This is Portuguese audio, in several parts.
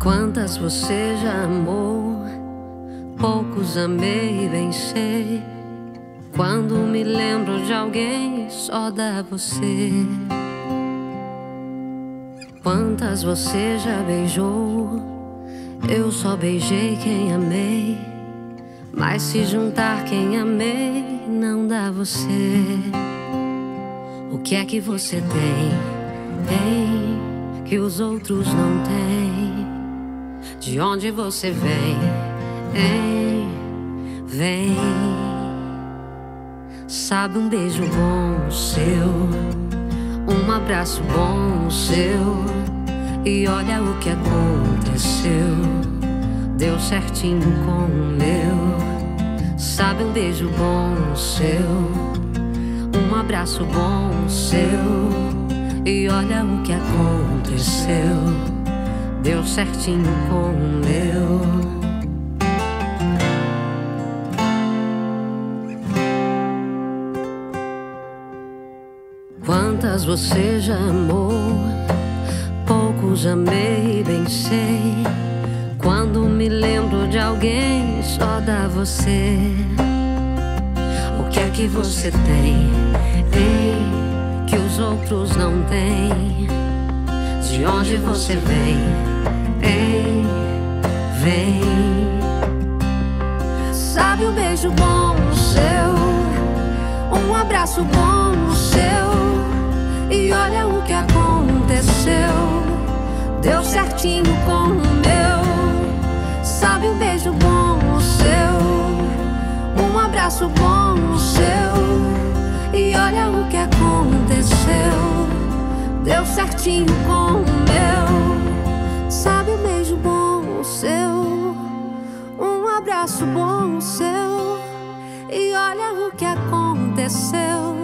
Quantas você já amou? Poucos amei e bem. Quando me lembro de alguém, só dá você. Quantas você já beijou? Eu só beijei quem amei. Mas se juntar quem amei, não dá você. O que é que você tem? Tem que os outros não têm. De onde você vem? Hein? Vem. Sabe um beijo bom seu, um abraço bom seu. E olha o que aconteceu. Deu certinho com o meu. Sabe um beijo bom seu, um abraço bom seu. E olha o que aconteceu. Deu certinho com o meu. Quantas você já amou? Poucos amei, bem sei. Quando me lembro de alguém, só dá você. O que é que você tem? Ei que os outros não têm. De onde você vem? Vem, vem. Sabe um beijo bom seu, um abraço bom seu. E olha o que aconteceu. Deu certinho com o meu. Sabe um beijo bom seu, um abraço bom seu. E olha o que aconteceu. Deu certinho com bom seu. E olha o que aconteceu.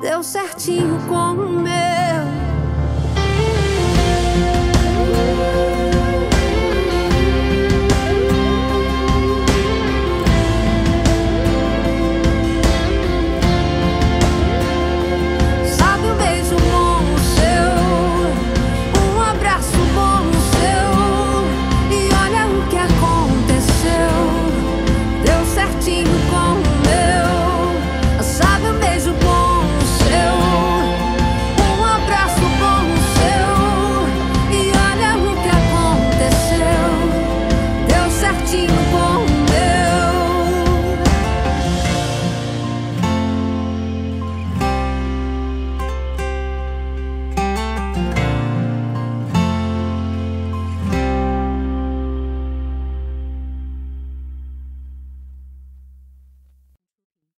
Deu certinho com o meu.